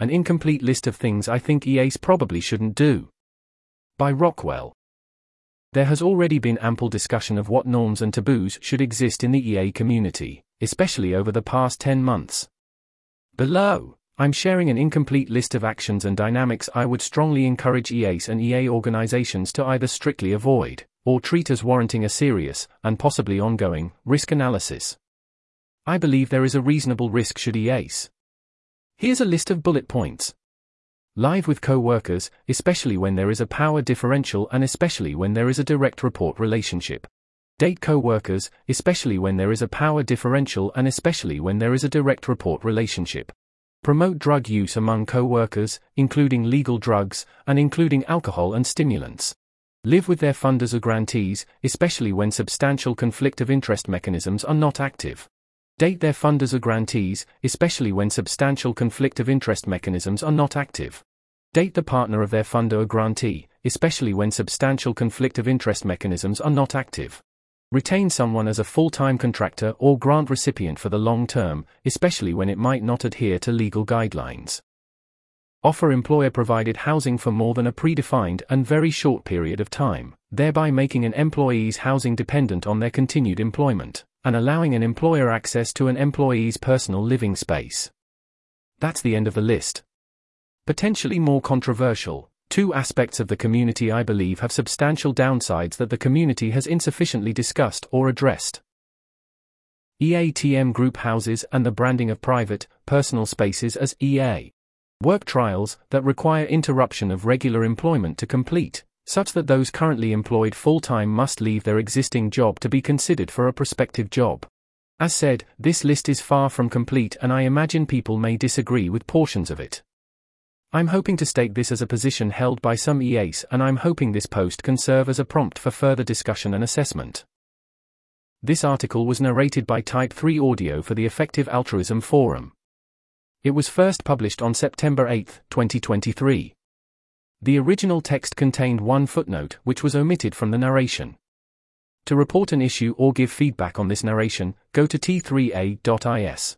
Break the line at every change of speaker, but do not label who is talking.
An incomplete list of things I think EAs probably shouldn't do. By Rockwell. There has already been ample discussion of what norms and taboos should exist in the EA community, especially over the past 10 months. Below, I'm sharing an incomplete list of actions and dynamics I would strongly encourage EAs and EA organizations to either strictly avoid, or treat as warranting a serious, and possibly ongoing, risk analysis. I believe there is a reasonable risk should EAs. Here's a list of bullet points. Live with co-workers, especially when there is a power differential and especially when there is a direct report relationship. Date co-workers, especially when there is a power differential and especially when there is a direct report relationship. Promote drug use among co-workers, including legal drugs, and including alcohol and stimulants. Live with their funders or grantees, especially when substantial conflict of interest mechanisms are not active. Date their funders or grantees, especially when substantial conflict of interest mechanisms are not active. Date the partner of their funder or grantee, especially when substantial conflict of interest mechanisms are not active. Retain someone as a full time contractor or grant recipient for the long term, especially when it might not adhere to legal guidelines. Offer employer provided housing for more than a predefined and very short period of time, thereby making an employee's housing dependent on their continued employment, and allowing an employer access to an employee's personal living space. That's the end of the list. Potentially more controversial, two aspects of the community I believe have substantial downsides that the community has insufficiently discussed or addressed. EATM group houses and the branding of private, personal spaces as EA. Work trials that require interruption of regular employment to complete, such that those currently employed full time must leave their existing job to be considered for a prospective job. As said, this list is far from complete and I imagine people may disagree with portions of it. I'm hoping to state this as a position held by some EAs and I'm hoping this post can serve as a prompt for further discussion and assessment. This article was narrated by Type 3 Audio for the Effective Altruism Forum. It was first published on September 8, 2023. The original text contained one footnote which was omitted from the narration. To report an issue or give feedback on this narration, go to t3a.is.